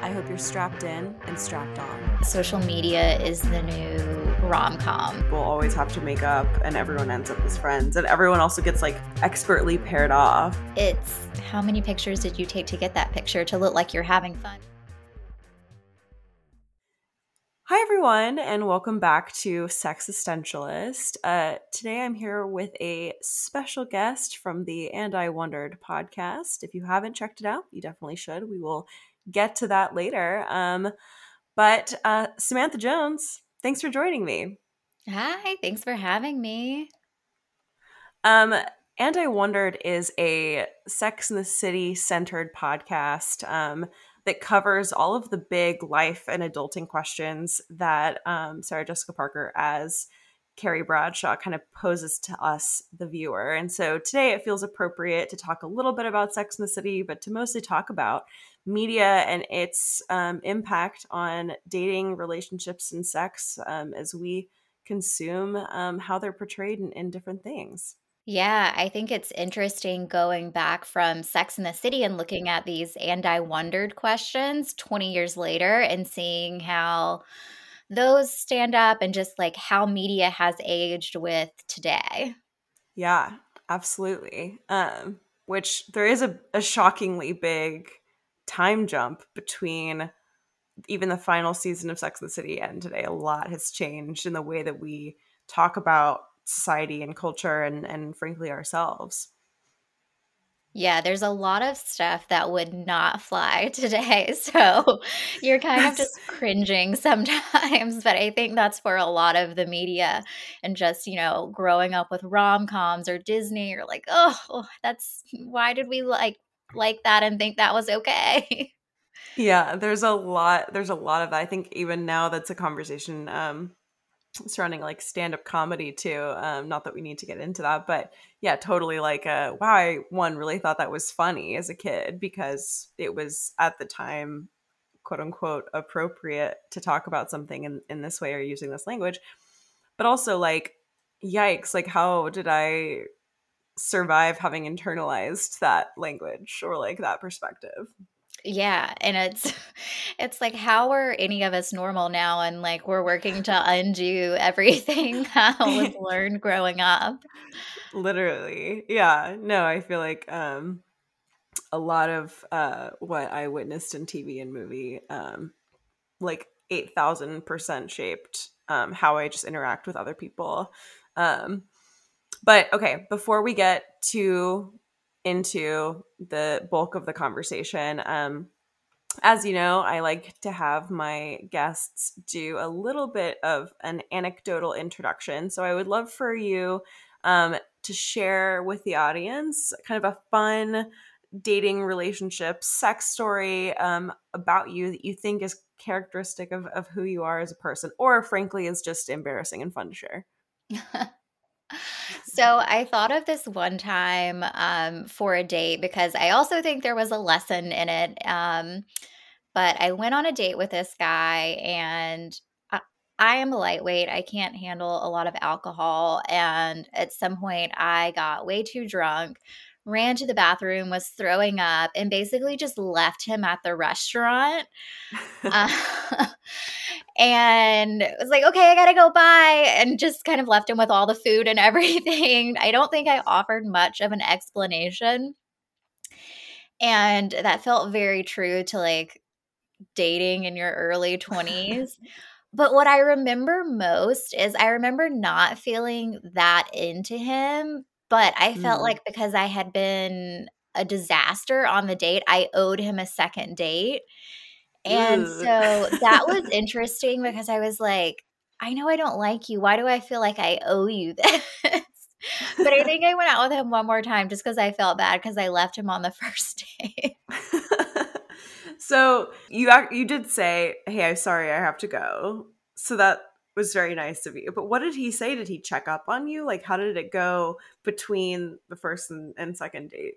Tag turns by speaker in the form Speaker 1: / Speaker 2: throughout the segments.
Speaker 1: I hope you're strapped in and strapped on.
Speaker 2: Social media is the new rom com.
Speaker 1: We'll always have to make up, and everyone ends up as friends, and everyone also gets like expertly paired off.
Speaker 2: It's how many pictures did you take to get that picture to look like you're having fun?
Speaker 1: Hi, everyone, and welcome back to Sex Essentialist. Uh, today I'm here with a special guest from the And I Wondered podcast. If you haven't checked it out, you definitely should. We will get to that later. Um, but uh, Samantha Jones, thanks for joining me.
Speaker 2: Hi, thanks for having me.
Speaker 1: Um, and I Wondered is a Sex in the City centered podcast. Um, that covers all of the big life and adulting questions that um, Sarah Jessica Parker as Carrie Bradshaw kind of poses to us, the viewer. And so today it feels appropriate to talk a little bit about Sex in the City, but to mostly talk about media and its um, impact on dating, relationships, and sex um, as we consume um, how they're portrayed in, in different things.
Speaker 2: Yeah, I think it's interesting going back from Sex in the City and looking at these and I wondered questions 20 years later and seeing how those stand up and just like how media has aged with today.
Speaker 1: Yeah, absolutely. Um, which there is a, a shockingly big time jump between even the final season of Sex and the City and today. A lot has changed in the way that we talk about society and culture and and frankly ourselves.
Speaker 2: Yeah, there's a lot of stuff that would not fly today. So you're kind of just cringing sometimes. But I think that's for a lot of the media and just, you know, growing up with rom coms or Disney, you're like, oh, that's why did we like like that and think that was okay?
Speaker 1: Yeah, there's a lot there's a lot of that. I think even now that's a conversation um surrounding like stand-up comedy too um not that we need to get into that but yeah totally like uh wow i one really thought that was funny as a kid because it was at the time quote unquote appropriate to talk about something in, in this way or using this language but also like yikes like how did i survive having internalized that language or like that perspective
Speaker 2: yeah, and it's it's like how are any of us normal now and like we're working to undo everything that was learned growing up.
Speaker 1: Literally. Yeah. No, I feel like um a lot of uh what I witnessed in TV and movie um like 8000% shaped um how I just interact with other people. Um but okay, before we get to into the bulk of the conversation. Um, as you know, I like to have my guests do a little bit of an anecdotal introduction. So I would love for you um, to share with the audience kind of a fun dating relationship sex story um, about you that you think is characteristic of, of who you are as a person or frankly is just embarrassing and fun to share
Speaker 2: so I thought of this one time um, for a date because I also think there was a lesson in it. Um, but I went on a date with this guy and I, I am a lightweight. I can't handle a lot of alcohol. And at some point, I got way too drunk ran to the bathroom, was throwing up, and basically just left him at the restaurant. uh, and was like, okay, I gotta go bye, and just kind of left him with all the food and everything. I don't think I offered much of an explanation. And that felt very true to like dating in your early 20s. But what I remember most is I remember not feeling that into him but I felt mm. like because I had been a disaster on the date, I owed him a second date. And so that was interesting because I was like, I know I don't like you. Why do I feel like I owe you this? but I think I went out with him one more time just because I felt bad because I left him on the first date.
Speaker 1: so you you did say, "Hey, I'm sorry, I have to go." So that was very nice of you. But what did he say? Did he check up on you? Like, how did it go between the first and, and second date?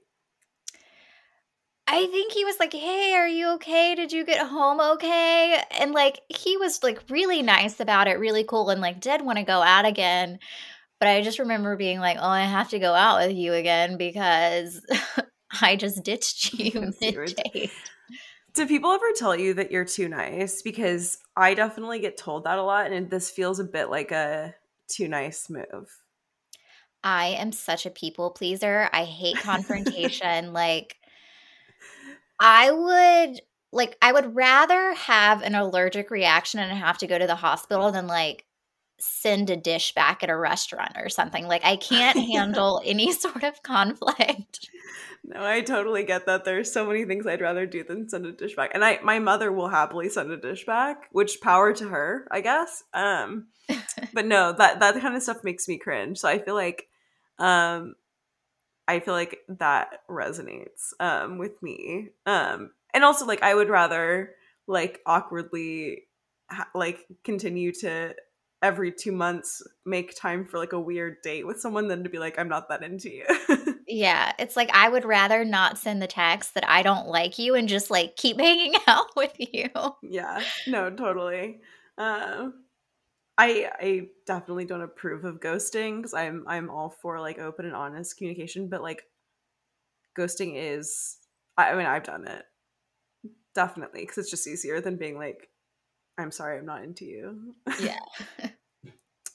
Speaker 2: I think he was like, "Hey, are you okay? Did you get home okay?" And like he was like really nice about it, really cool and like did want to go out again. But I just remember being like, "Oh, I have to go out with you again because I just ditched you mid date."
Speaker 1: Do people ever tell you that you're too nice? Because I definitely get told that a lot, and this feels a bit like a too nice move.
Speaker 2: I am such a people pleaser. I hate confrontation. like, I would like I would rather have an allergic reaction and have to go to the hospital than like send a dish back at a restaurant or something. Like I can't handle any sort of conflict.
Speaker 1: No, I totally get that. There's so many things I'd rather do than send a dish back. And I my mother will happily send a dish back, which power to her, I guess. Um but no, that that kind of stuff makes me cringe. So I feel like um I feel like that resonates um with me. Um and also like I would rather like awkwardly ha- like continue to every two months make time for like a weird date with someone than to be like i'm not that into you
Speaker 2: yeah it's like i would rather not send the text that i don't like you and just like keep hanging out with you.
Speaker 1: Yeah no totally. Um i i definitely don't approve of ghosting because i'm i'm all for like open and honest communication but like ghosting is i, I mean i've done it. Definitely because it's just easier than being like i'm sorry i'm not into you.
Speaker 2: Yeah.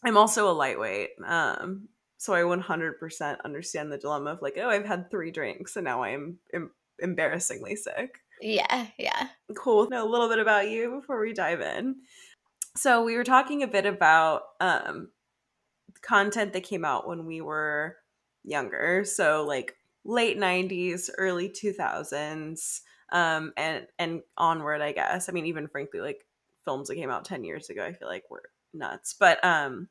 Speaker 1: I'm also a lightweight um so i 100% understand the dilemma of like oh i've had three drinks and now i'm em- embarrassingly sick.
Speaker 2: Yeah yeah.
Speaker 1: Cool know a little bit about you before we dive in. So we were talking a bit about um content that came out when we were younger so like late 90s early 2000s um and and onward i guess. I mean even frankly like films that came out 10 years ago i feel like were nuts but um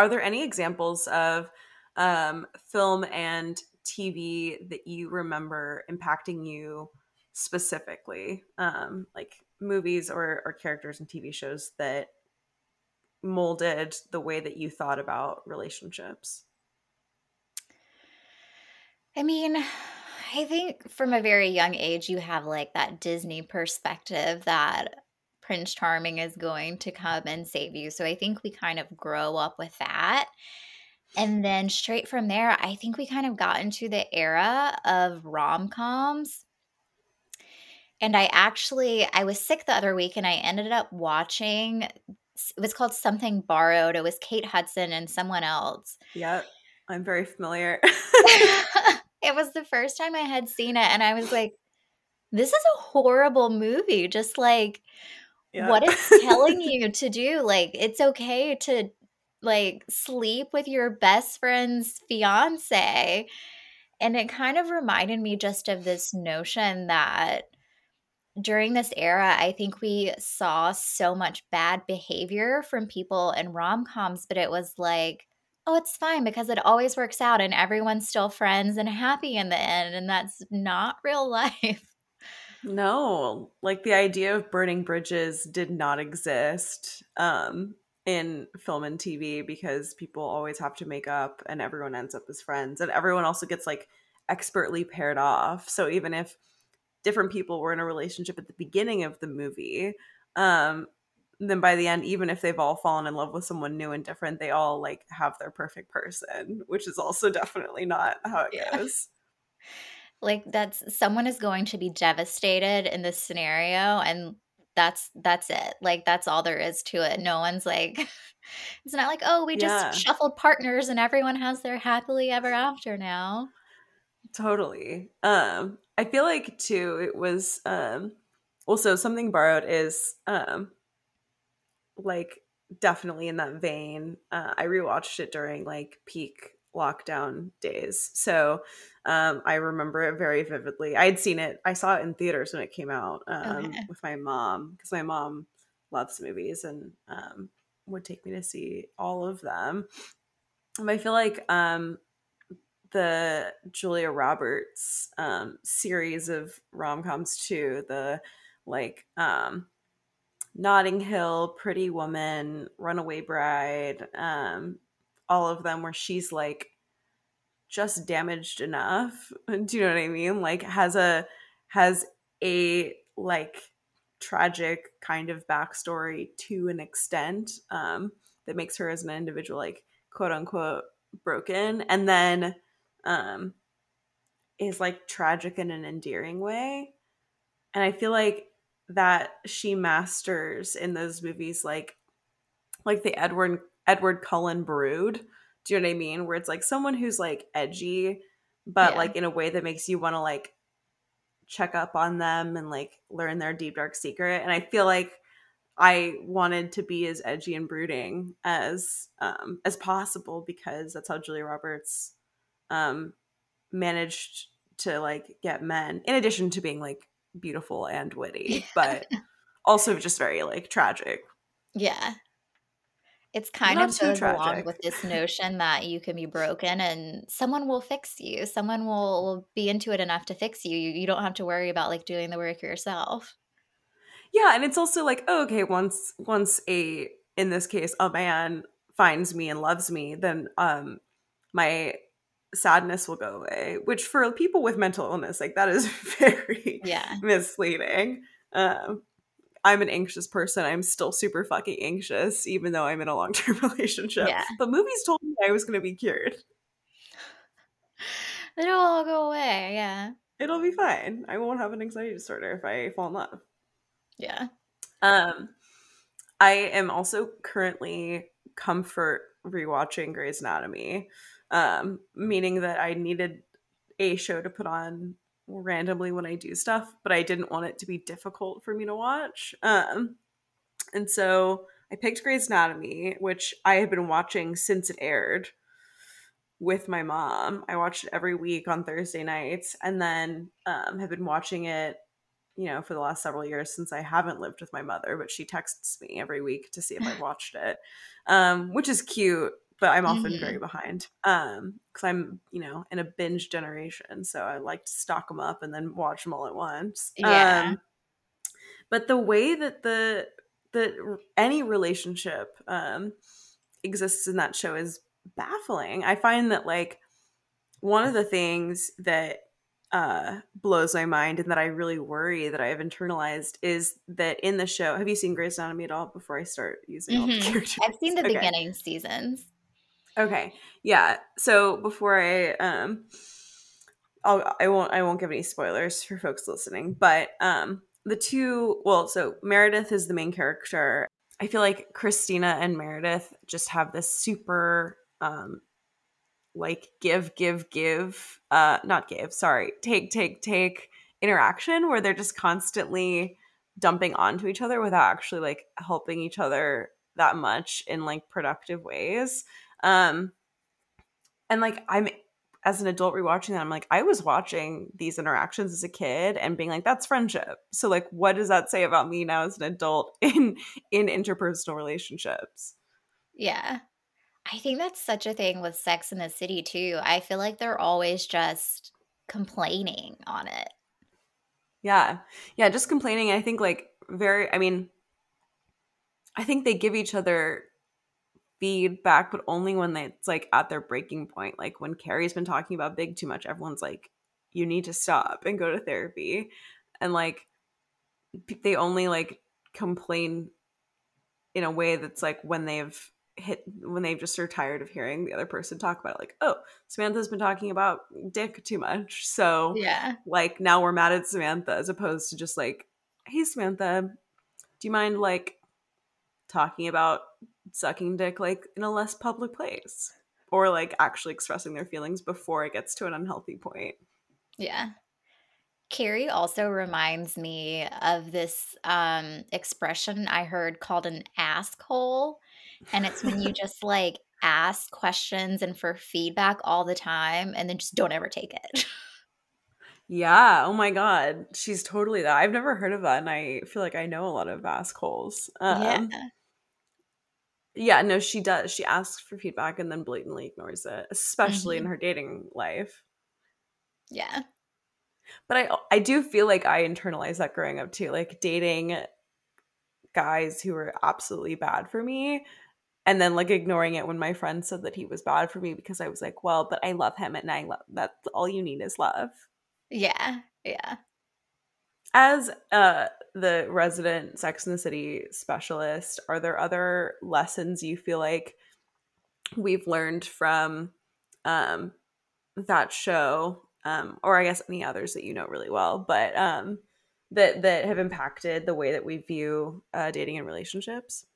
Speaker 1: are there any examples of um film and tv that you remember impacting you specifically? Um like movies or or characters in tv shows that molded the way that you thought about relationships?
Speaker 2: I mean I think from a very young age, you have like that Disney perspective that Prince Charming is going to come and save you. So I think we kind of grow up with that. And then straight from there, I think we kind of got into the era of rom coms. And I actually, I was sick the other week and I ended up watching, it was called Something Borrowed. It was Kate Hudson and someone else.
Speaker 1: Yep. I'm very familiar.
Speaker 2: It was the first time I had seen it, and I was like, this is a horrible movie. Just like yeah. what it's telling you to do. Like, it's okay to like sleep with your best friend's fiance. And it kind of reminded me just of this notion that during this era, I think we saw so much bad behavior from people in rom coms, but it was like, oh, it's fine because it always works out and everyone's still friends and happy in the end. And that's not real life.
Speaker 1: No, like the idea of burning bridges did not exist um, in film and TV because people always have to make up and everyone ends up as friends. And everyone also gets like expertly paired off. So even if different people were in a relationship at the beginning of the movie, um, then by the end even if they've all fallen in love with someone new and different they all like have their perfect person which is also definitely not how it yeah. goes
Speaker 2: like that's someone is going to be devastated in this scenario and that's that's it like that's all there is to it no one's like it's not like oh we just yeah. shuffled partners and everyone has their happily ever after now
Speaker 1: totally um i feel like too it was um also something borrowed is um like definitely in that vein. Uh, I rewatched it during like peak lockdown days. So um, I remember it very vividly. I had seen it, I saw it in theaters when it came out um, okay. with my mom because my mom loves movies and um, would take me to see all of them. And I feel like um, the Julia Roberts um, series of rom coms too, the like um Notting Hill, Pretty Woman, Runaway Bride, um, all of them where she's like just damaged enough. Do you know what I mean? Like has a has a like tragic kind of backstory to an extent um, that makes her as an individual like quote unquote broken, and then um, is like tragic in an endearing way. and I feel like that she masters in those movies like like the Edward Edward Cullen brood. Do you know what I mean? Where it's like someone who's like edgy, but yeah. like in a way that makes you want to like check up on them and like learn their deep dark secret. And I feel like I wanted to be as edgy and brooding as um as possible because that's how Julia Roberts um managed to like get men in addition to being like beautiful and witty, but also just very like tragic.
Speaker 2: Yeah. It's kind Not of goes tragic. along with this notion that you can be broken and someone will fix you. Someone will be into it enough to fix you. You, you don't have to worry about like doing the work yourself.
Speaker 1: Yeah, and it's also like, oh, okay, once once a in this case a man finds me and loves me, then um my sadness will go away which for people with mental illness like that is very
Speaker 2: yeah
Speaker 1: misleading um i'm an anxious person. I'm still super fucking anxious even though i'm in a long-term relationship. Yeah. but movies told me i was going to be cured.
Speaker 2: It'll all go away yeah.
Speaker 1: It'll be fine. I won't have an anxiety disorder if i fall in love.
Speaker 2: Yeah.
Speaker 1: Um i am also currently comfort rewatching Grey's Anatomy um, meaning that I needed a show to put on randomly when I do stuff, but I didn't want it to be difficult for me to watch. Um, and so I picked Grey's Anatomy, which I have been watching since it aired with my mom. I watched it every week on Thursday nights, and then um, have been watching it, you know, for the last several years since I haven't lived with my mother. But she texts me every week to see if I've watched it, um, which is cute but I'm often mm-hmm. very behind um because I'm you know in a binge generation, so I like to stock them up and then watch them all at once.
Speaker 2: Yeah. Um,
Speaker 1: but the way that the the any relationship um exists in that show is baffling. I find that like one of the things that uh blows my mind and that I really worry that I have internalized is that in the show have you seen Grey's Anatomy at all before I start using mm-hmm. all the mm-hmm. characters?
Speaker 2: I've seen the okay. beginning seasons.
Speaker 1: Okay. Yeah. So before I um I'll I won't I won't give any spoilers for folks listening, but um the two well, so Meredith is the main character. I feel like Cristina and Meredith just have this super um like give give give uh not give, sorry. Take take take interaction where they're just constantly dumping onto each other without actually like helping each other that much in like productive ways. Um, and like I'm as an adult rewatching that, I'm like, I was watching these interactions as a kid and being like, that's friendship. So like, what does that say about me now as an adult in in interpersonal relationships?
Speaker 2: Yeah. I think that's such a thing with Sex in the City too. I feel like they're always just complaining on it.
Speaker 1: Yeah. Yeah, just complaining. I think like very I mean I think they give each other feedback, but only when they, it's like at their breaking point. Like when Carrie's been talking about big too much, everyone's like, you need to stop and go to therapy. And like they only like complain in a way that's like when they've hit when they've just are tired of hearing the other person talk about it, like oh samantha's been talking about dick too much so
Speaker 2: yeah
Speaker 1: like now we're mad at samantha as opposed to just like hey samantha do you mind like talking about sucking dick like in a less public place or like actually expressing their feelings before it gets to an unhealthy point.
Speaker 2: Yeah. Carrie also reminds me of this um, expression I heard called an askhole. And it's when you just like ask questions and for feedback all the time and then just don't ever take it.
Speaker 1: Yeah. Oh my God. She's totally that. I've never heard of that. And I feel like I know a lot of askholes. Um, yeah. Yeah, no, she does. She asks for feedback and then blatantly ignores it, especially mm-hmm. in her dating life.
Speaker 2: Yeah.
Speaker 1: But I I do feel like I internalized that growing up too, like dating guys who were absolutely bad for me and then like ignoring it when my friend said that he was bad for me because I was like, well, but I love him and I love that all you need is love.
Speaker 2: Yeah. Yeah.
Speaker 1: As uh the resident Sex in the City specialist, are there other lessons you feel like we've learned from um, that show, um, or I guess any others that you know really well, but um, that that have impacted the way that we view uh, dating and relationships?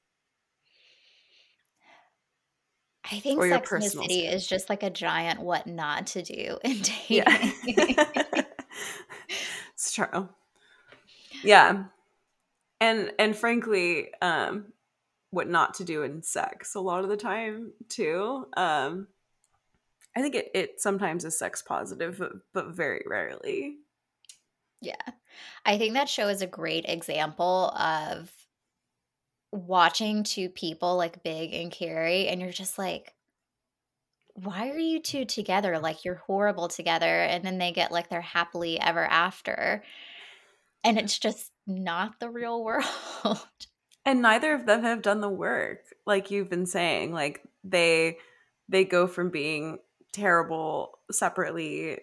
Speaker 2: I think
Speaker 1: Or
Speaker 2: Sex and the City is just like a giant what not to do in
Speaker 1: Yeah.
Speaker 2: dating.
Speaker 1: it's true. Yeah. And and frankly, um what not to do in sex a lot of the time too. Um I think it, it sometimes is sex positive, but, but very rarely.
Speaker 2: yeah. I think that show is a great example of watching two people like Big and Carrie, and you're just like, why are you two together? Like, you're horrible together. And then they get like they're happily ever after. And it's just not the real world.
Speaker 1: And neither of them have done the work, like you've been saying. Like they they go from being terrible separately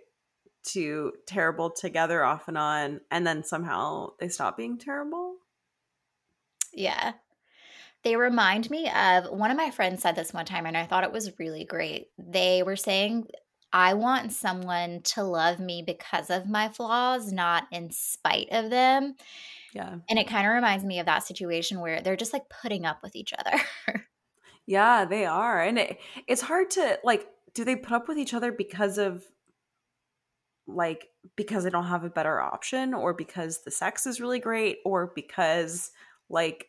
Speaker 1: to terrible together off and on, and then somehow they stop being terrible.
Speaker 2: yeah. They remind me of one of my friends said this one time, and I thought it was really great. They were saying, I want someone to love me because of my flaws, not in spite of them.
Speaker 1: Yeah.
Speaker 2: And it kind of reminds me of that situation where they're just like putting up with each other.
Speaker 1: Yeah, they are. And it, it's hard to like do they put up with each other because of like because they don't have a better option or because the sex is really great or because like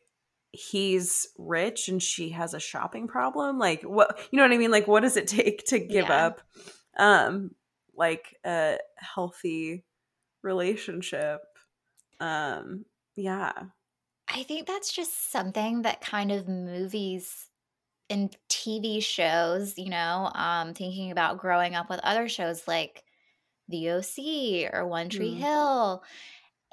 Speaker 1: he's rich and she has a shopping problem? Like what you know what I mean? Like what does it take to give
Speaker 2: Yeah.
Speaker 1: up um like a healthy relationship? Um yeah.
Speaker 2: I think that's just something that kind of movies and TV shows, you know, um, thinking about growing up with other shows like The OC or One Tree
Speaker 1: Mm.
Speaker 2: Hill.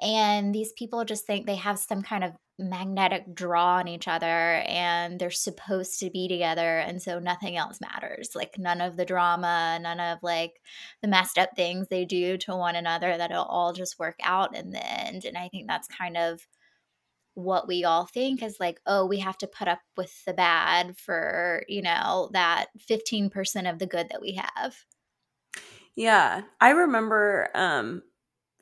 Speaker 2: And these people just think they have some kind of magnetic draw on each other and they're supposed to be together. And so nothing else matters. Like none of the drama, none of like the messed up things they do to one another, that it'll all just work out in the end. And I think that's kind of what we all think is like, oh, we have to put up with the bad for, you know, that 15% of the good that we have.
Speaker 1: Yeah, I remember um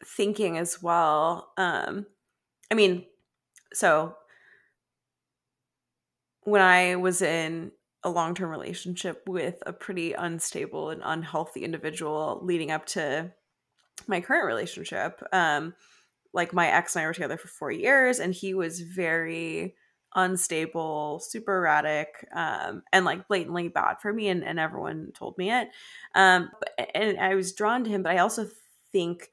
Speaker 1: thinking as well. Um I mean, so when I was in a long-term relationship with a pretty unstable and unhealthy individual leading up to my current relationship, um like my ex and I were together for 4 years and he was very unstable, super erratic, um, and like blatantly bad for me and, and everyone told me it. Um, and I was drawn to him, but I also think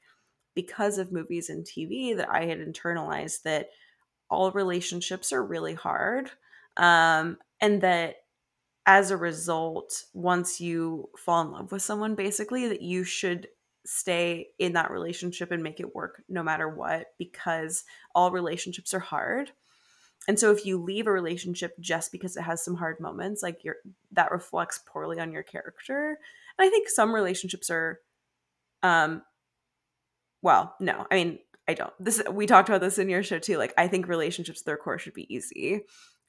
Speaker 1: because of movies and TV that I had internalized that all relationships are really hard. Um, and that as a result, once you fall in love with someone, basically, that you should stay in that relationship and make it work no matter what, because all relationships are hard. And so if you leave a relationship just because it has some hard moments, like you're that reflects poorly on your character. And I think some relationships are um well, no. I mean, I don't. This we talked about this in your show too. Like I think relationships their core should be easy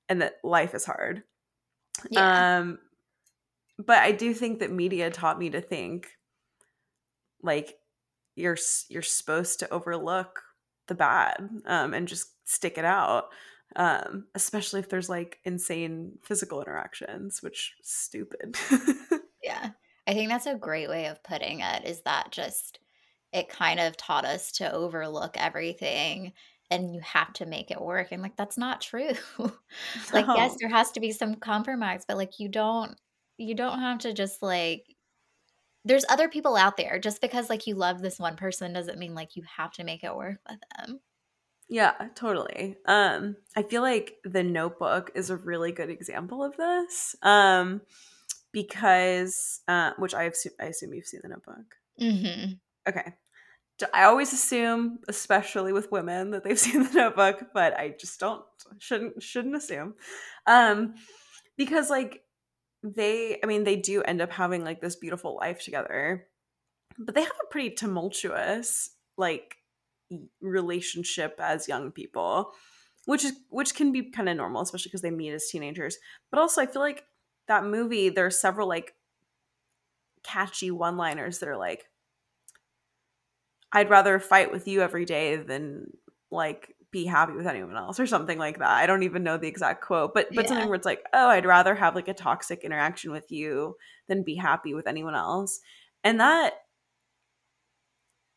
Speaker 1: and that life is hard.
Speaker 2: Yeah.
Speaker 1: Um but I do think that media taught me to think like you're you're supposed to overlook the bad um and just stick it out um especially if there's like insane physical interactions which stupid
Speaker 2: yeah. I think that's a great way of putting it is that just it kind of taught us to overlook everything and you have to make it work. And like, that's not true. like, yes, there has to be some compromise, but like, you don't, you don't have to just like, there's other people out there. Just because like you love this one person doesn't mean like you have to make it work with them.
Speaker 1: yeah totally um i feel like the notebook is a really good example of this um because uh which i assume i assume you've seen the notebook
Speaker 2: hmm
Speaker 1: okay I always assume, especially with women, that they've seen the notebook, but I just don't shouldn't shouldn't assume. Um because like they I mean they do end up having like this beautiful life together, but they have a pretty tumultuous like relationship as young people, which is which can be kind of normal, especially because they meet as teenagers. But also I feel like that movie there are several like catchy one-liners that are like I'd rather fight with you every day than like be happy with anyone else or something like that. I don't even know the exact quote, but but
Speaker 2: Yeah.
Speaker 1: something where it's like, "Oh, I'd rather have like a toxic interaction with you than be happy with anyone else." And that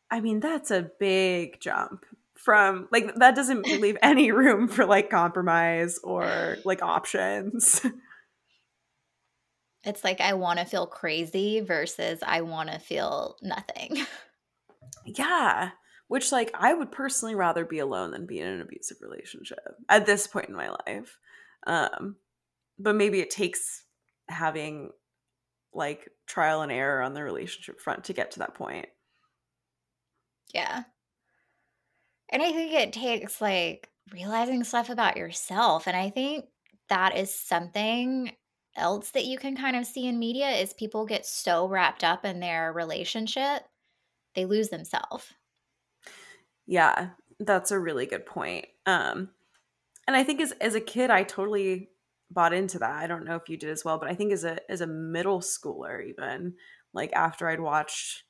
Speaker 1: I mean, that's a big jump from like that doesn't leave any room for like compromise or like options.
Speaker 2: It's like I want to feel crazy versus I want to feel nothing.
Speaker 1: yeah, which like I would personally rather be alone than be in an abusive relationship at this point in my life. Um but maybe it takes having like trial and error on the relationship front to get to that point.
Speaker 2: Yeah. And I think it takes like realizing stuff about yourself. And I think that is something else that you can kind of see in media is people get so wrapped up in their relationship, they lose themselves.
Speaker 1: Yeah, that's a really good point. Um and I think as as a kid I totally bought into that. I don't know if you did as well, but I think as a as a middle schooler even like after I'd watched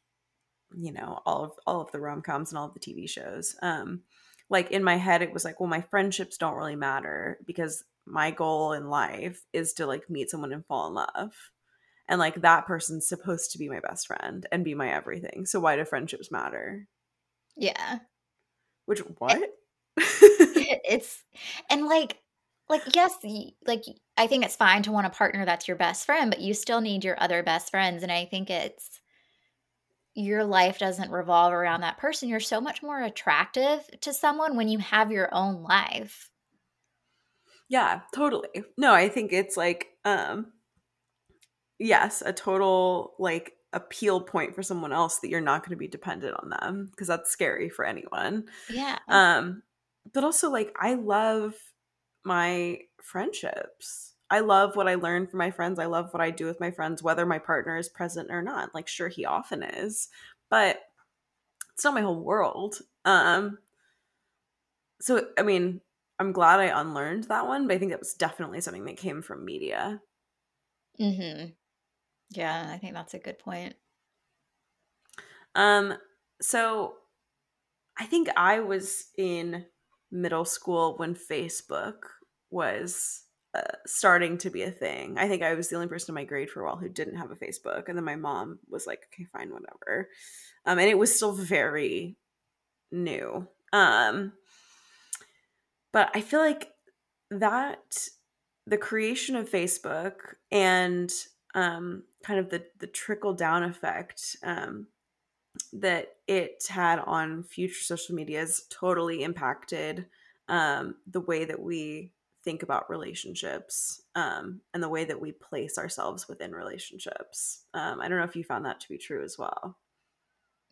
Speaker 1: you know all of all of the rom-coms and all of the TV shows. Um like in my head it was like well my friendships don't really matter because my goal in life is to like meet someone and fall in love. And like that person's supposed to be my best friend and be my everything. So why do friendships matter?
Speaker 2: Yeah.
Speaker 1: Which what?
Speaker 2: it's and like like yes like i think it's fine to want a partner that's your best friend but you still need your other best friends and i think it's your life doesn't revolve around that person you're so much more attractive to someone when you have your own life
Speaker 1: yeah, totally. No, I think it's like um yes, a total like appeal point for someone else that you're not going to be dependent on them because that's scary for anyone.
Speaker 2: yeah
Speaker 1: Um but also like I love my friendships. I love what I learn from my friends. I love what I do with my friends whether my partner is present or not. Like sure he often is, but it's not my whole world. Um so I mean, I'm glad I unlearned that one, but I think that was definitely something that came from media.
Speaker 2: mm-hmm yeah i think that's a good point
Speaker 1: Um so I think I was in middle school when Facebook was uh, starting to be a thing. I think I was the only person in my grade for a while who didn't have a Facebook, and then my mom was like, "Okay, fine, whatever." Um, and it was still very new. Um, but I feel like that the creation of Facebook and um, kind of the the trickle down effect um, that it had on future social medias totally impacted um, the way that we think about relationships um, and the way that we place ourselves within relationships. Um, I don't know if you found that to be true as well.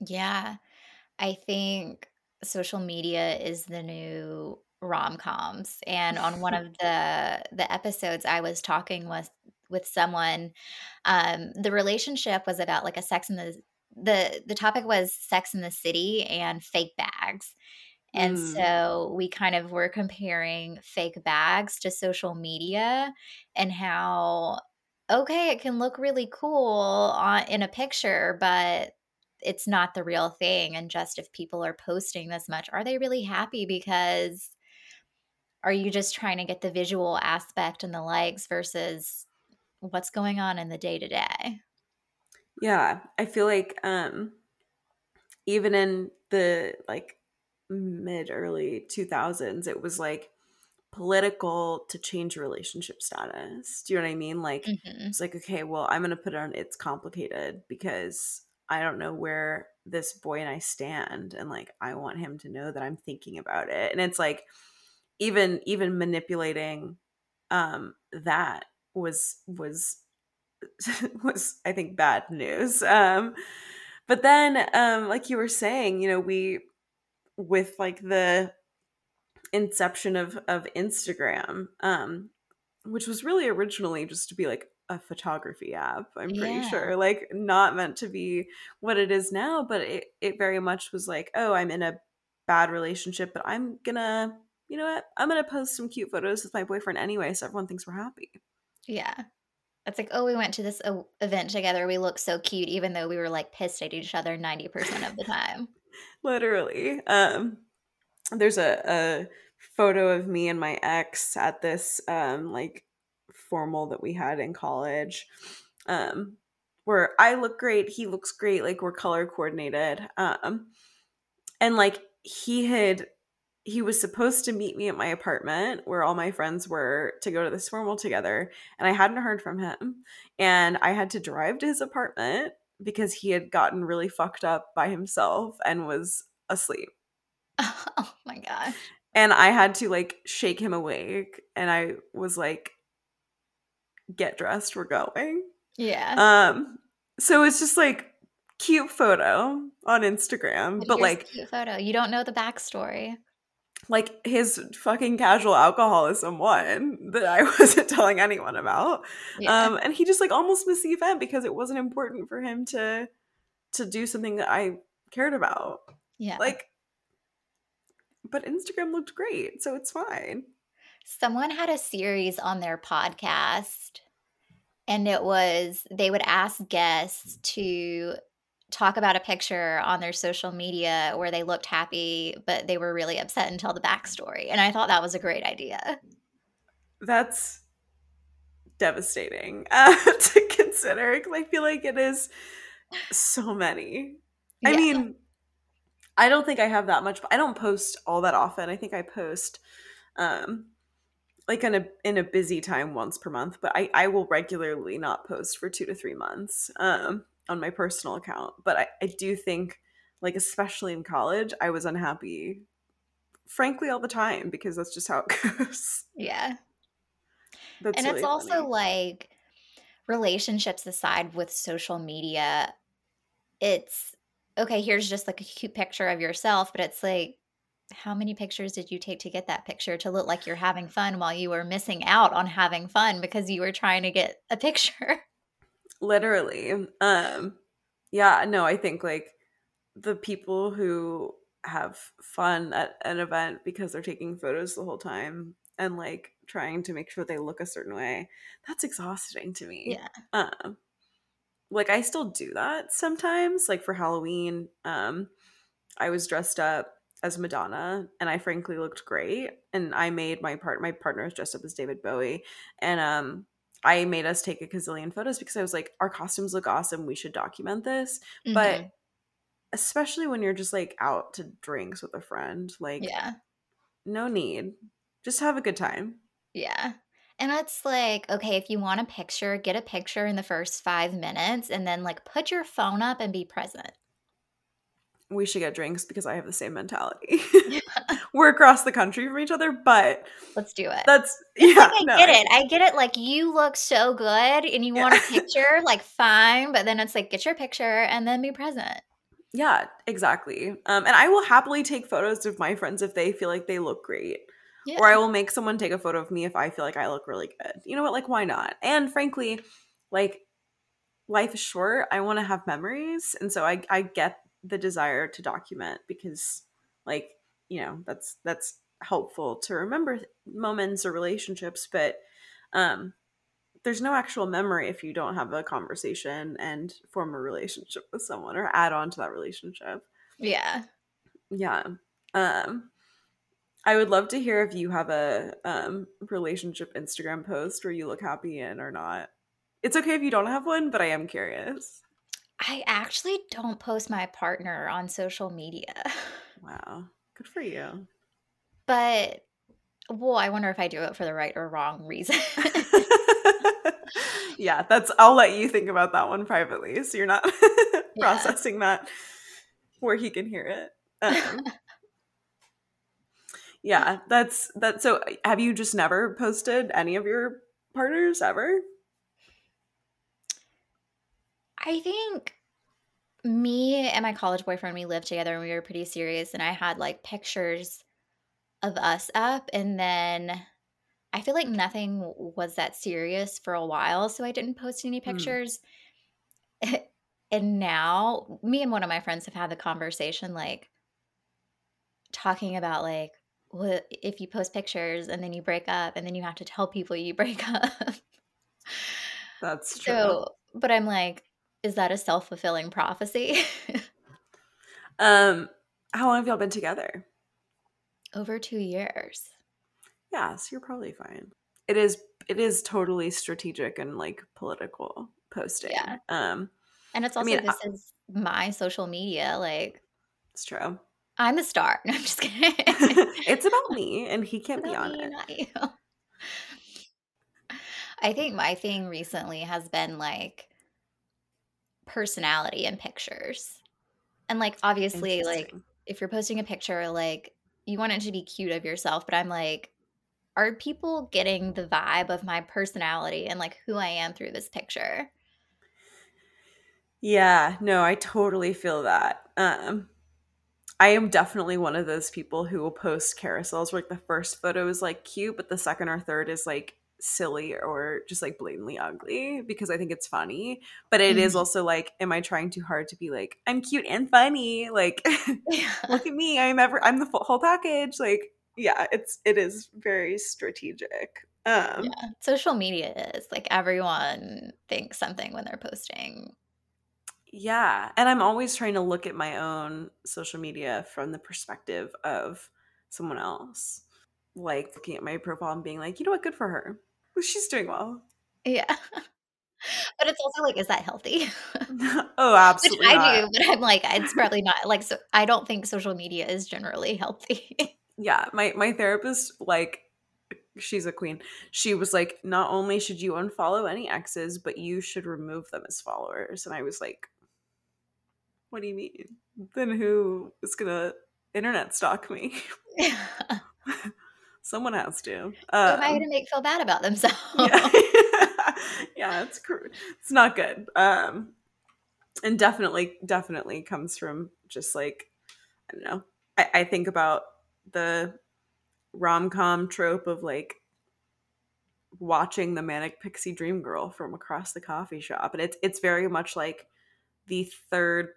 Speaker 2: yeah i think social media is the new rom-coms and on one of the the episodes i was talking with with someone um the relationship was about like a sex in the the the topic was sex in the city and fake bags and
Speaker 1: Mm.
Speaker 2: so we kind of were comparing fake bags to social media and how okay it can look really cool on, in a picture but it's not the real thing and just if people are posting this much are they really happy because are you just trying to get the visual aspect and the likes versus what's going on in the day to day
Speaker 1: Yeah, I feel like um, even in the like mid early 2000s, it was like political to change relationship status. Do you know what I mean? Like
Speaker 2: Mhm.
Speaker 1: it's like okay, well, I'm going to put it on it's complicated because I don't know where this boy and I stand and like I want him to know that I'm thinking about it. And it's like even even manipulating um that was was was I think bad news. Um but then um like you were saying, you know, we with like the inception of of Instagram, um which was really originally just to be like a photography app, I'm pretty
Speaker 2: Yeah.
Speaker 1: sure. Like not meant to be what it is now, but it it very much was like, oh, I'm in a bad relationship, but I'm gonna you know what? I'm gonna post some cute photos with my boyfriend anyway, so everyone thinks we're happy.
Speaker 2: Yeah. It's like oh we went to this event together. We look so cute even though we were like pissed at each other 90% of the time.
Speaker 1: Literally. Um there's a, a photo of me and my ex at this um like formal that we had in college um where I look great, he looks great, like we're color coordinated. Um and like he had he was supposed to meet me at my apartment where all my friends were to go to this formal together and I hadn't heard from him and I had to drive to his apartment because he had gotten really fucked up by himself and was asleep.
Speaker 2: Oh my gosh.
Speaker 1: And I had to like shake him awake and I was like get dressed, we're going.
Speaker 2: Yeah.
Speaker 1: Um so it's just like cute photo on Instagram,
Speaker 2: But,
Speaker 1: but like
Speaker 2: cute photo. You don't know the backstory.
Speaker 1: Like his fucking casual alcoholism one that I wasn't telling anyone about.
Speaker 2: Yeah.
Speaker 1: Um and he just like almost missed the event because it wasn't important for him to to do something that I cared about.
Speaker 2: yeah.
Speaker 1: Like but Instagram looked great, so it's fine.
Speaker 2: Someone had a series on their podcast, and it was they would ask guests to talk about a picture on their social media where they looked happy, but they were really upset and tell the backstory. And I thought that was a great idea.
Speaker 1: That's devastating uh, to consider I feel like it is so many. I
Speaker 2: Yeah.
Speaker 1: mean, I don't think I have that much. I don't post all that often. I think I post um like in a in a busy time once per month, but I I will regularly not post for 2 to 3 months um on my personal account. But I I do think like especially in college, I was unhappy frankly all the time because that's just how it goes.
Speaker 2: Yeah.
Speaker 1: That's
Speaker 2: and
Speaker 1: really
Speaker 2: it's also
Speaker 1: funny.
Speaker 2: like relationships aside with social media, it's okay, here's just like a cute picture of yourself, but it's like, how many pictures did you take to get that picture to look like you're having fun while you were missing out on having fun because you were trying to get a picture?
Speaker 1: literally um yeah no i think like the people who have fun at an event because they're taking photos the whole time and like trying to make sure they look a certain way that's exhausting to me
Speaker 2: Yeah.
Speaker 1: um like i still do that sometimes like for halloween um i was dressed up as madonna and i frankly looked great and i made my part my partner was dressed up as david bowie and um i made us take a gazillion photos because i was like our costumes look awesome we should document this but
Speaker 2: Mhm.
Speaker 1: especially when you're just like out to drinks with a friend like
Speaker 2: yeah.
Speaker 1: no need just have a good time
Speaker 2: Yeah. And it's like, okay, if you want a picture, get a picture in the first five minutes and then like put your phone up and be present.
Speaker 1: We should get drinks because i have the same mentality we're across the country from each other but
Speaker 2: Let's do it.
Speaker 1: that's
Speaker 2: It's
Speaker 1: yeah
Speaker 2: like I
Speaker 1: no,
Speaker 2: get it. I get it. Like you look so good and you want a picture, like fine, but then it's like get your picture and then be present.
Speaker 1: Yeah, exactly. Um, and I will happily take photos of my friends if they feel like they look great.
Speaker 2: Yeah.
Speaker 1: Or I will make someone take a photo of me if I feel like I look really good. You know what? Like, why not? And frankly, like, life is short. I want to have memories. And so I, I get the desire to document because, like, you know, that's that's helpful to remember moments or relationships. But um, there's no actual memory if you don't have a conversation and form a relationship with someone or add on to that relationship.
Speaker 2: yeah.
Speaker 1: Yeah. Um I would love to hear if you have a um relationship Instagram post where you look happy in or not. It's okay if you don't have one, but I am curious.
Speaker 2: I actually don't post my partner on social media.
Speaker 1: Wow. Good for you.
Speaker 2: But well, I wonder if I do it for the right or wrong reason.
Speaker 1: yeah, that's I'll let you think about that one privately so you're not processing that where he can hear it. Um, yeah, that's that's so have you just never posted any of your partners ever?
Speaker 2: I think me and my college boyfriend, we lived together and we were pretty serious. And I had like pictures of us up. And then I feel like nothing was that serious for a while. So I didn't post any
Speaker 1: Hmm.
Speaker 2: pictures. and now me and one of my friends have had the conversation like talking about like, what if you post pictures and then you break up and then you have to tell people you break up?
Speaker 1: That's true.
Speaker 2: So, but I'm like, is that a self fulfilling prophecy?
Speaker 1: um how long have y'all been together?
Speaker 2: Over two years.
Speaker 1: Yeah, so you're probably fine. It is it is totally strategic and like political posting.
Speaker 2: Yeah.
Speaker 1: Um
Speaker 2: And it's also
Speaker 1: I mean,
Speaker 2: this is my social media. Like
Speaker 1: it's true.
Speaker 2: I'm the star. No, I'm just kidding.
Speaker 1: it's about me and he can't be on
Speaker 2: me,
Speaker 1: it.
Speaker 2: not you. I think my thing recently has been like personality in pictures. And like obviously like if you're posting a picture like you want it to be cute of yourself, but I'm like are people getting the vibe of my personality and like who I am through this picture?
Speaker 1: Yeah, no, I totally feel that. Um I am definitely one of those people who will post carousels where like the first photo is like cute, but the second or third is like silly or just like blatantly ugly because I think it's funny. But it is
Speaker 2: Mhm.
Speaker 1: also like, am I trying too hard to be like, I'm cute and funny? Like,
Speaker 2: Yeah.
Speaker 1: look at me, I'm ever I'm the full, whole package. Like, yeah, it's it is very strategic. Um
Speaker 2: Yeah. Social media is like everyone thinks something when they're posting.
Speaker 1: Yeah. And I'm always trying to look at my own social media from the perspective of someone else. Like looking at my profile and being like, you know what, good for her. She's doing well.
Speaker 2: Yeah. But it's also like, is that healthy?
Speaker 1: oh,
Speaker 2: Which
Speaker 1: absolutely
Speaker 2: I
Speaker 1: not.
Speaker 2: do, but I'm like, it's probably not like so I don't think social media is generally healthy.
Speaker 1: Yeah. My my therapist, like, she's a queen. She was like, not only should you unfollow any exes, but you should remove them as followers. And I was like, what do you mean? Then who is gonna internet stalk me? Someone has to.
Speaker 2: Who am I
Speaker 1: Um,
Speaker 2: gonna make feel bad about themselves?
Speaker 1: yeah, yeah, it's cr- it's not good. Um, and definitely, definitely comes from just like I don't know. I, I think about the rom com trope of like watching the manic pixie dream girl from across the coffee shop, and it's it's very much like the third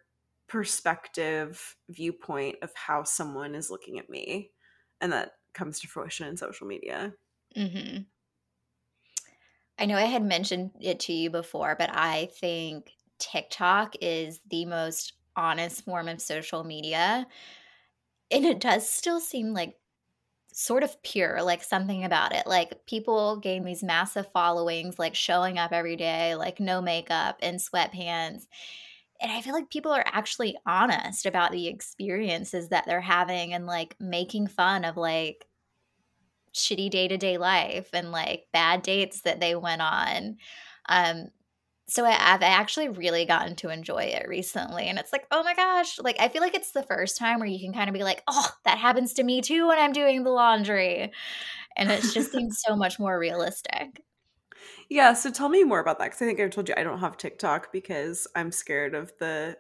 Speaker 1: perspective viewpoint of how someone is looking at me, and that comes to fruition in social media.
Speaker 2: hmm I know I had mentioned it to you before, but I think TikTok is the most honest form of social media. And it does still seem like sort of pure, like something about it. Like people gain these massive followings, like showing up every day, like no makeup and sweatpants. And I feel like people are actually honest about the experiences that they're having and like making fun of like shitty day to day life and like bad dates that they went on. Um, so I, I've actually really gotten to enjoy it recently, and it's like, oh my gosh! Like I feel like it's the first time where you can kind of be like, oh, that happens to me too when I'm doing the laundry, and it just seems so much more realistic.
Speaker 1: Yeah, so tell me more about that because I think I told you I don't have TikTok because I'm scared of the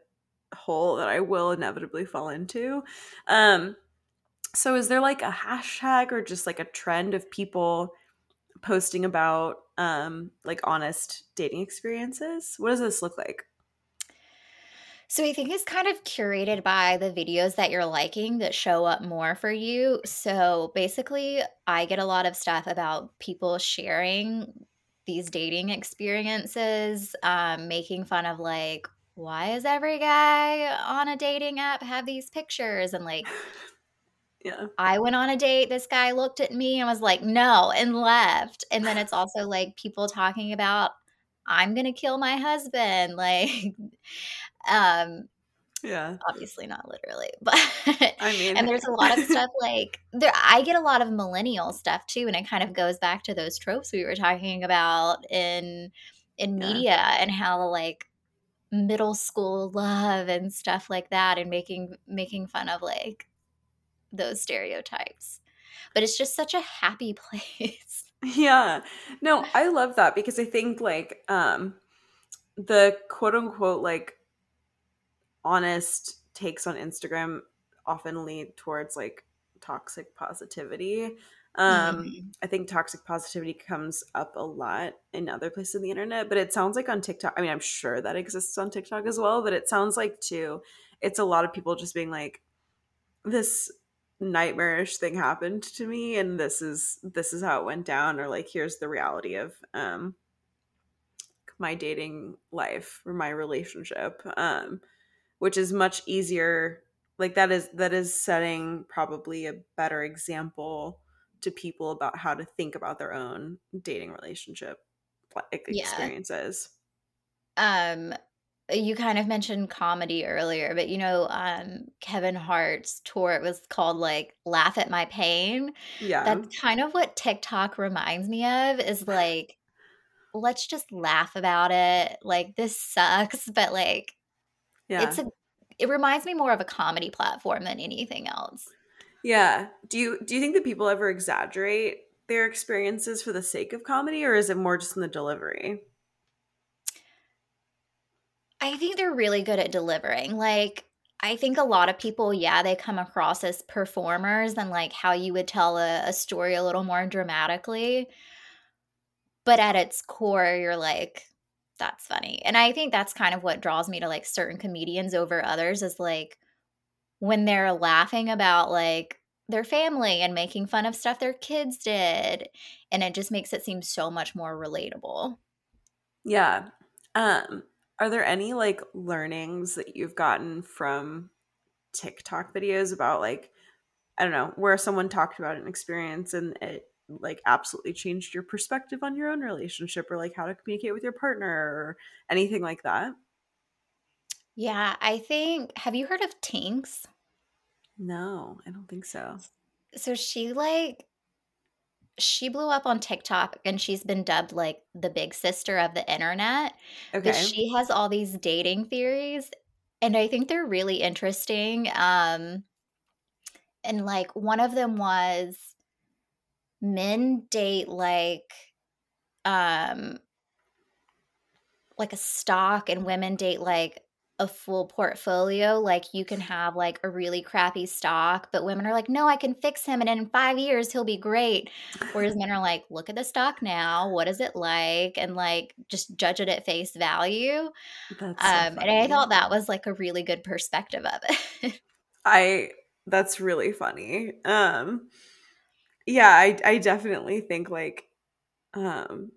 Speaker 1: hole that I will inevitably fall into. Um, so is there like a hashtag or just like a trend of people posting about um like honest dating experiences? What does this look like?
Speaker 2: So I think it's kind of curated by the videos that you're liking that show up more for you. So basically, I get a lot of stuff about people sharing these dating experiences, um, making fun of like, why is every guy on a dating app have these pictures? And like,
Speaker 1: Yeah.
Speaker 2: I went on a date, this guy looked at me and was like, "No," and left. And then it's also like people talking about, "I'm gonna kill my husband," like, um,
Speaker 1: Yeah.
Speaker 2: obviously not literally, but
Speaker 1: I mean,
Speaker 2: and there's a lot of stuff like there I get a lot of millennial stuff too, and it kind of goes back to those tropes we were talking about in in
Speaker 1: Yeah.
Speaker 2: media and how like middle school love and stuff like that and making making fun of like those stereotypes. But it's just such a happy place.
Speaker 1: Yeah. No, I love that because I think like um the quote unquote like honest takes on Instagram often lead towards like toxic positivity. Um
Speaker 2: Mhm.
Speaker 1: I think toxic positivity comes up a lot in other places in the internet, but it sounds like on TikTok, I mean I'm sure that exists on TikTok as well, but it sounds like too it's a lot of people just being like this nightmarish thing happened to me and this is this is how it went down or like here's the reality of um my dating life or my relationship um which is much easier like that is that is setting probably a better example to people about how to think about their own dating relationship like
Speaker 2: Yeah.
Speaker 1: experiences.
Speaker 2: Um, you kind of mentioned comedy earlier, but you know, um, Kevin Hart's tour, it was called like Laugh at My Pain.
Speaker 1: Yeah.
Speaker 2: That's kind of what TikTok reminds me of is like, let's just laugh about it. Like, this sucks, but like,
Speaker 1: yeah.
Speaker 2: it's a, it reminds me more of a comedy platform than anything else.
Speaker 1: yeah. Do you do you think that people ever exaggerate their experiences for the sake of comedy or is it more just in the delivery?
Speaker 2: I think they're really good at delivering. Like, I think a lot of people, yeah, they come across as performers and like how you would tell a, a story a little more dramatically. But at its core, you're like, that's funny. And I think that's kind of what draws me to like certain comedians over others is like when they're laughing about like their family and making fun of stuff their kids did. And it just makes it seem so much more relatable.
Speaker 1: Yeah. Um are there any like learnings that you've gotten from TikTok videos about like I don't know, where someone talked about an experience and it like absolutely changed your perspective on your own relationship or like how to communicate with your partner or anything like that?
Speaker 2: Yeah, I think, have you heard of Tinx?
Speaker 1: No, I don't think so.
Speaker 2: So she like she blew up on TikTok and she's been dubbed like the big sister of the internet. But she has all these dating theories and I think they're really interesting. Um and like one of them was men date like um like a stock and women date like a full portfolio like you can have like a really crappy stock but women are like no i can fix him and in five years he'll be great. Whereas men are like look at the stock now what is it like? And like just judge it at face value.
Speaker 1: That's so
Speaker 2: um and i thought that was like a really good perspective of it.
Speaker 1: I that's really funny. Um yeah, I I definitely think like um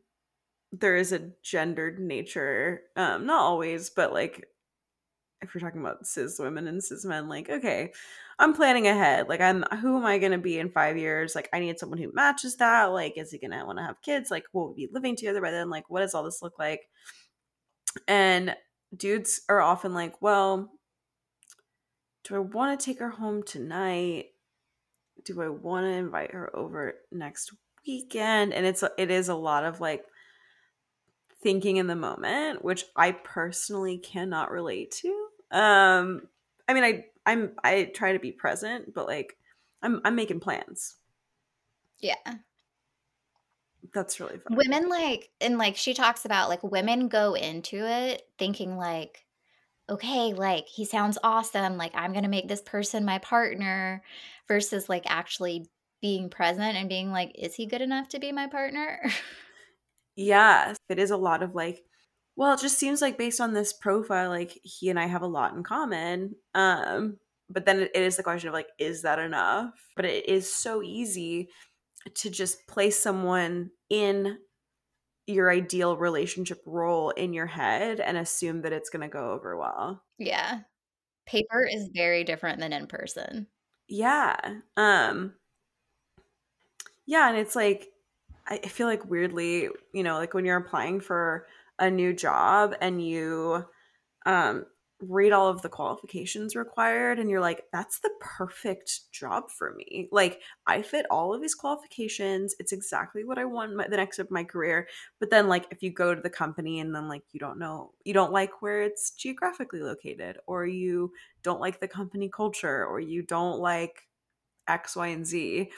Speaker 1: there is a gendered nature. Um not always, but like if we're talking about cis women and cis men, like, okay, I'm planning ahead. Like I'm who am I gonna be in five years? Like I need someone who matches that. Like, is he gonna wanna have kids? Like will we be living together by then? Like what does all this look like? And dudes are often like, well, do I want to take her home tonight? Do I want to invite her over next weekend? And it's it is a lot of like thinking in the moment, which I personally cannot relate to. Um I mean I I'm I try to be present, but like I'm I'm making plans.
Speaker 2: yeah
Speaker 1: That's really fun.
Speaker 2: women like and like she talks about like women go into it thinking like okay like he sounds awesome like i'm gonna make this person my partner versus like actually being present and being like is he good enough to be my partner
Speaker 1: Yeah, it is a lot of like, well, it just seems like based on this profile, like he and I have a lot in common. Um, but then it it is the question of like, is that enough? But it is so easy to just place someone in your ideal relationship role in your head and assume that it's going to go over well.
Speaker 2: yeah paper is very different than in person
Speaker 1: Yeah. Um yeah, and it's like I feel like weirdly, you know, like when you're applying for a new job and you um read all of the qualifications required and you're like that's the perfect job for me. Like I fit all of these qualifications. It's exactly what I want my, the next of my career. But then like if you go to the company and then like you don't know, you don't like where it's geographically located or you don't like the company culture or you don't like X, Y, and Z.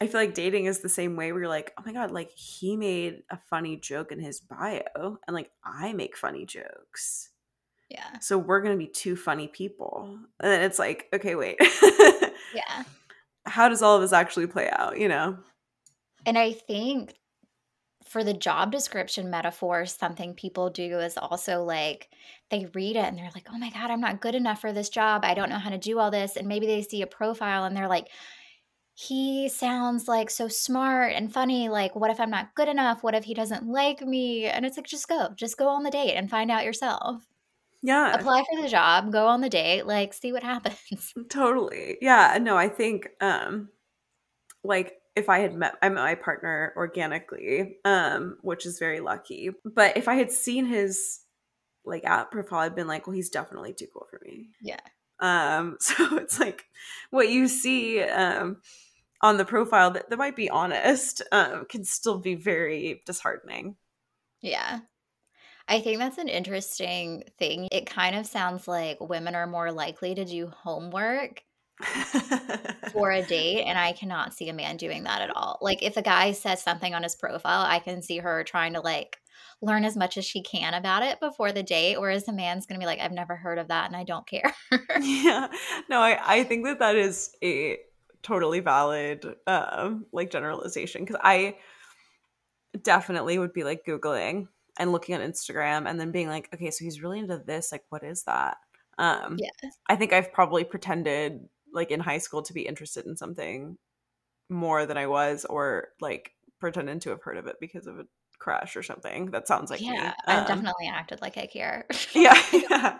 Speaker 1: I feel like dating is the same way where you're like, oh my God, like he made a funny joke in his bio and like I make funny jokes.
Speaker 2: Yeah
Speaker 1: So we're going to be two funny people. And then it's like, okay, wait.
Speaker 2: yeah
Speaker 1: How does all of this actually play out, you know?
Speaker 2: And I think for the job description metaphor, something people do is also like they read it and they're like, oh my God, I'm not good enough for this job. I don't know how to do all this. And maybe they see a profile and they're like, he sounds like so smart and funny. Like, what if I'm not good enough? What if he doesn't like me? And it's like, just go, just go on the date and find out yourself.
Speaker 1: Yeah.
Speaker 2: Apply for the job, go on the date, like see what happens.
Speaker 1: Totally. Yeah. No, I think um like if I had met I met my partner organically, um, which is very lucky. But if I had seen his like app profile, I'd been like, well, he's definitely too cool for me.
Speaker 2: Yeah.
Speaker 1: Um, so it's like what you see um on the profile that, that might be honest, um, can still be very disheartening.
Speaker 2: Yeah. I think that's an interesting thing. It kind of sounds like women are more likely to do homework for a date, and I cannot see a man doing that at all. Like, if a guy says something on his profile, I can see her trying to like learn as much as she can about it before the date, whereas the man's gonna be like, I've never heard of that and I don't care.
Speaker 1: yeah. No, I, I think that that is a totally valid um like generalization because I definitely would be like Googling and looking on Instagram and then being like, okay, so he's really into this. Like, what is that? Um,
Speaker 2: yeah.
Speaker 1: I think I've probably pretended like in high school to be interested in something more than I was, or like pretending to have heard of it because of a crush or something. That sounds like
Speaker 2: yeah,
Speaker 1: me.
Speaker 2: I've
Speaker 1: Um,
Speaker 2: definitely acted like I care.
Speaker 1: yeah, yeah,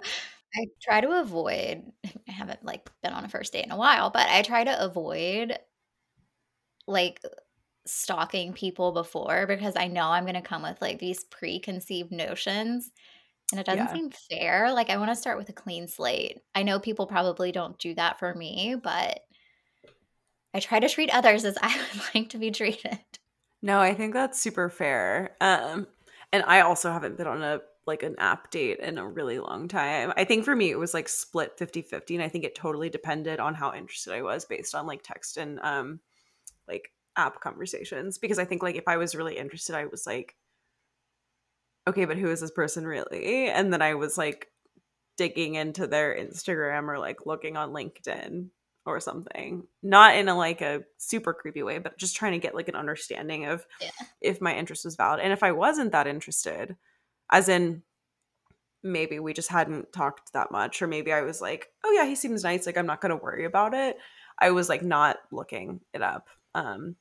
Speaker 2: I try to avoid I haven't like been on a first date in a while, but I try to avoid like stalking people before because I know I'm going to come with like these preconceived notions and it doesn't
Speaker 1: yeah.
Speaker 2: seem fair. Like I want to start with a clean slate. I know people probably don't do that for me, but I try to treat others as I would like to be treated.
Speaker 1: No, I think that's super fair. Um, and I also haven't been on a like an app date in a really long time. I think for me it was like split 50-50 and I think it totally depended on how interested I was based on like text and um like app conversations because I think like if I was really interested I was like okay, but who is this person really? And then I was like digging into their Instagram or like looking on LinkedIn or something. Not in a like a super creepy way, but just trying to get like an understanding of
Speaker 2: Yeah.
Speaker 1: if my interest was valid. And if I wasn't that interested, as in maybe we just hadn't talked that much or maybe I was like, "Oh yeah, he seems nice, like I'm not going to worry about it." I was like not looking it up. Um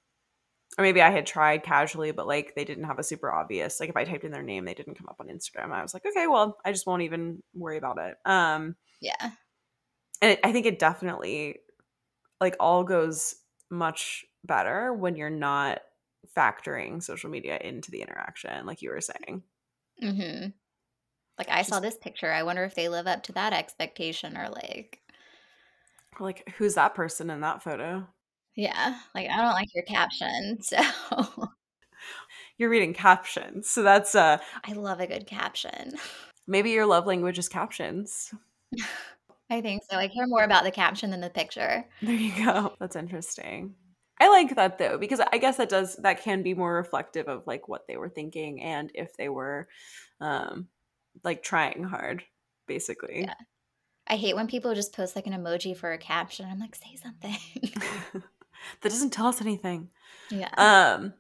Speaker 1: or maybe I had tried casually, but like they didn't have a super obvious. Like if I typed in their name, they didn't come up on Instagram. I was like, okay, well, I just won't even worry about it. Um,
Speaker 2: Yeah.
Speaker 1: and it, I think it definitely like all goes much better when you're not factoring social media into the interaction, like you were saying.
Speaker 2: Mhm. Like I saw this picture. I wonder if they live up to that expectation or like
Speaker 1: like who's that person in that photo?
Speaker 2: Yeah, like I don't like your caption. So
Speaker 1: You're reading captions, so that's uh
Speaker 2: I love a good caption.
Speaker 1: maybe your love language is captions.
Speaker 2: I think so. I care more about the caption than the picture.
Speaker 1: There you go. That's interesting. I like that though because I guess that does that can be more reflective of like what they were thinking and if they were um like trying hard basically.
Speaker 2: Yeah. I hate when people just post like an emoji for a caption. I'm like, say something.
Speaker 1: that doesn't tell us anything.
Speaker 2: yeah.
Speaker 1: Um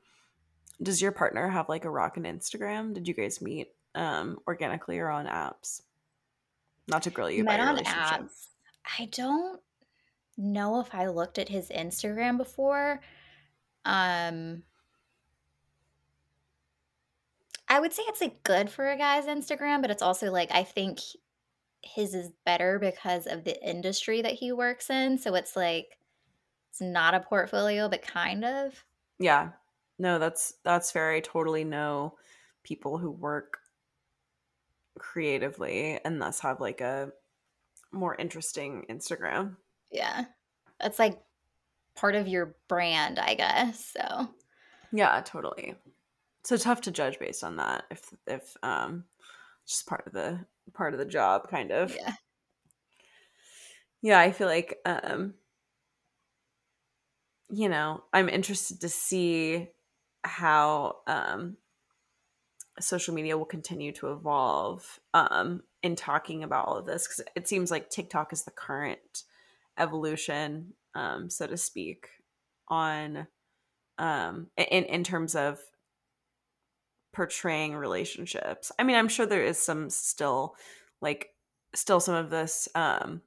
Speaker 1: does your partner have like a rock and Instagram? Did you guys meet um organically or on apps? Not to grill you
Speaker 2: Met on apps. I don't know if I looked at his Instagram before. Um I would say it's like good for a guy's Instagram, but it's also like I think his is better because of the industry that he works in. So it's like it's not a portfolio, but kind of.
Speaker 1: Yeah. No, that's that's fair. I totally know people who work creatively and thus have like a more interesting Instagram.
Speaker 2: Yeah. That's like part of your brand, I guess. So
Speaker 1: Yeah, totally. So tough to judge based on that if if um just part of the part of the job kind of.
Speaker 2: yeah.
Speaker 1: Yeah, I feel like um you know, I'm interested to see how um social media will continue to evolve um in talking about all of this cuz it seems like TikTok is the current evolution um so to speak on um in in terms of portraying relationships. I mean, I'm sure there is some still like still some of this um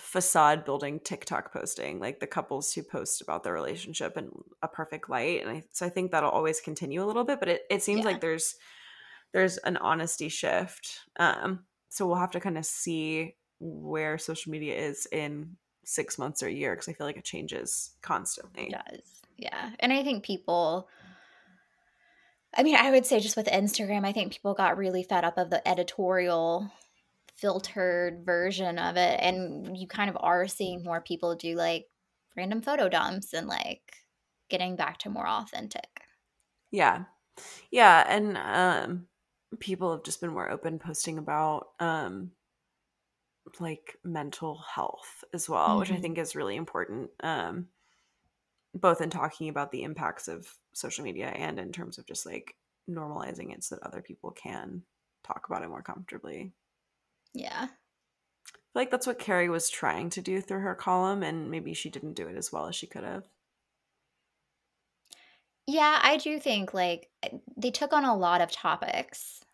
Speaker 1: facade building TikTok posting, like the couples who post about their relationship in a perfect light. And I so I think that'll always continue a little bit, but it, it seems
Speaker 2: Yeah.
Speaker 1: like there's there's an honesty shift. Um so we'll have to kind of see where social media is in six months or a year because I feel like it changes constantly.
Speaker 2: It does. Yeah. And I think people I mean, I would say just with Instagram, I think people got really fed up of the editorial filtered version of it. And you kind of are seeing more people do like random photo dumps and like getting back to more authentic.
Speaker 1: Yeah. Yeah. And um people have just been more open posting about um like mental health as well, mm-hmm. which I mm-hmm. think is really important. Um both in talking about the impacts of social media and in terms of just like normalizing it so that other people can talk about it more comfortably.
Speaker 2: Yeah.
Speaker 1: I feel like that's what Carrie was trying to do through her column, and maybe she didn't do it as well as she could have.
Speaker 2: Yeah, I do think like eh, they took on a lot of topics.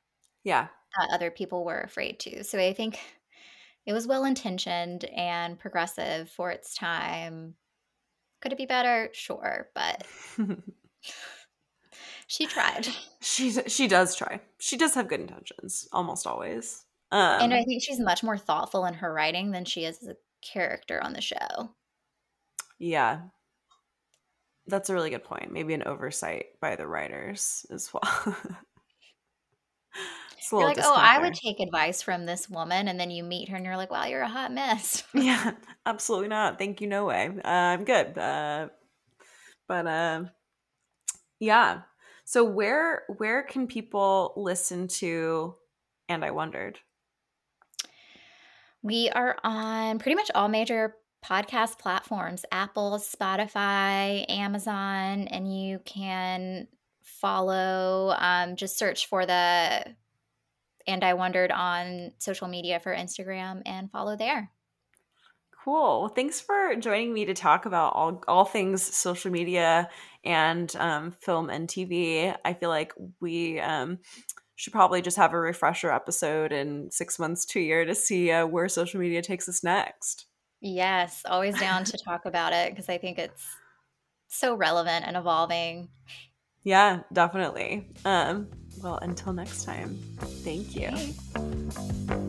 Speaker 1: Yeah.
Speaker 2: That other people were afraid to. So I think it was well intentioned and progressive for its time. Could it be better? Sure, but she tried.
Speaker 1: She she does try. She does have good intentions almost always.
Speaker 2: Um, and I think she's much more thoughtful in her writing than she is as a character on the show.
Speaker 1: Yeah. That's a really good point. Maybe an oversight by the writers as well.
Speaker 2: you're like, oh, I would take advice from this woman, and then you meet her, and you're like, wow, you're a hot mess.
Speaker 1: yeah, absolutely not. Thank you, no way. Uh, I'm good. Uh, but uh, yeah. So where where can people listen to? And I wondered.
Speaker 2: We are on pretty much all major podcast platforms Apple, Spotify, Amazon, and you can follow, um, just search for the And I Wondered on social media for Instagram and follow there.
Speaker 1: Cool. Well, thanks for joining me to talk about all, all things social media and um, film and TV. I feel like we um, should probably just have a refresher episode in six months to a year to see uh, where social media takes us next.
Speaker 2: Yes, always down to talk about it because I think it's so relevant and evolving.
Speaker 1: Yeah, definitely. Um, well, until next time, thank you. Thanks.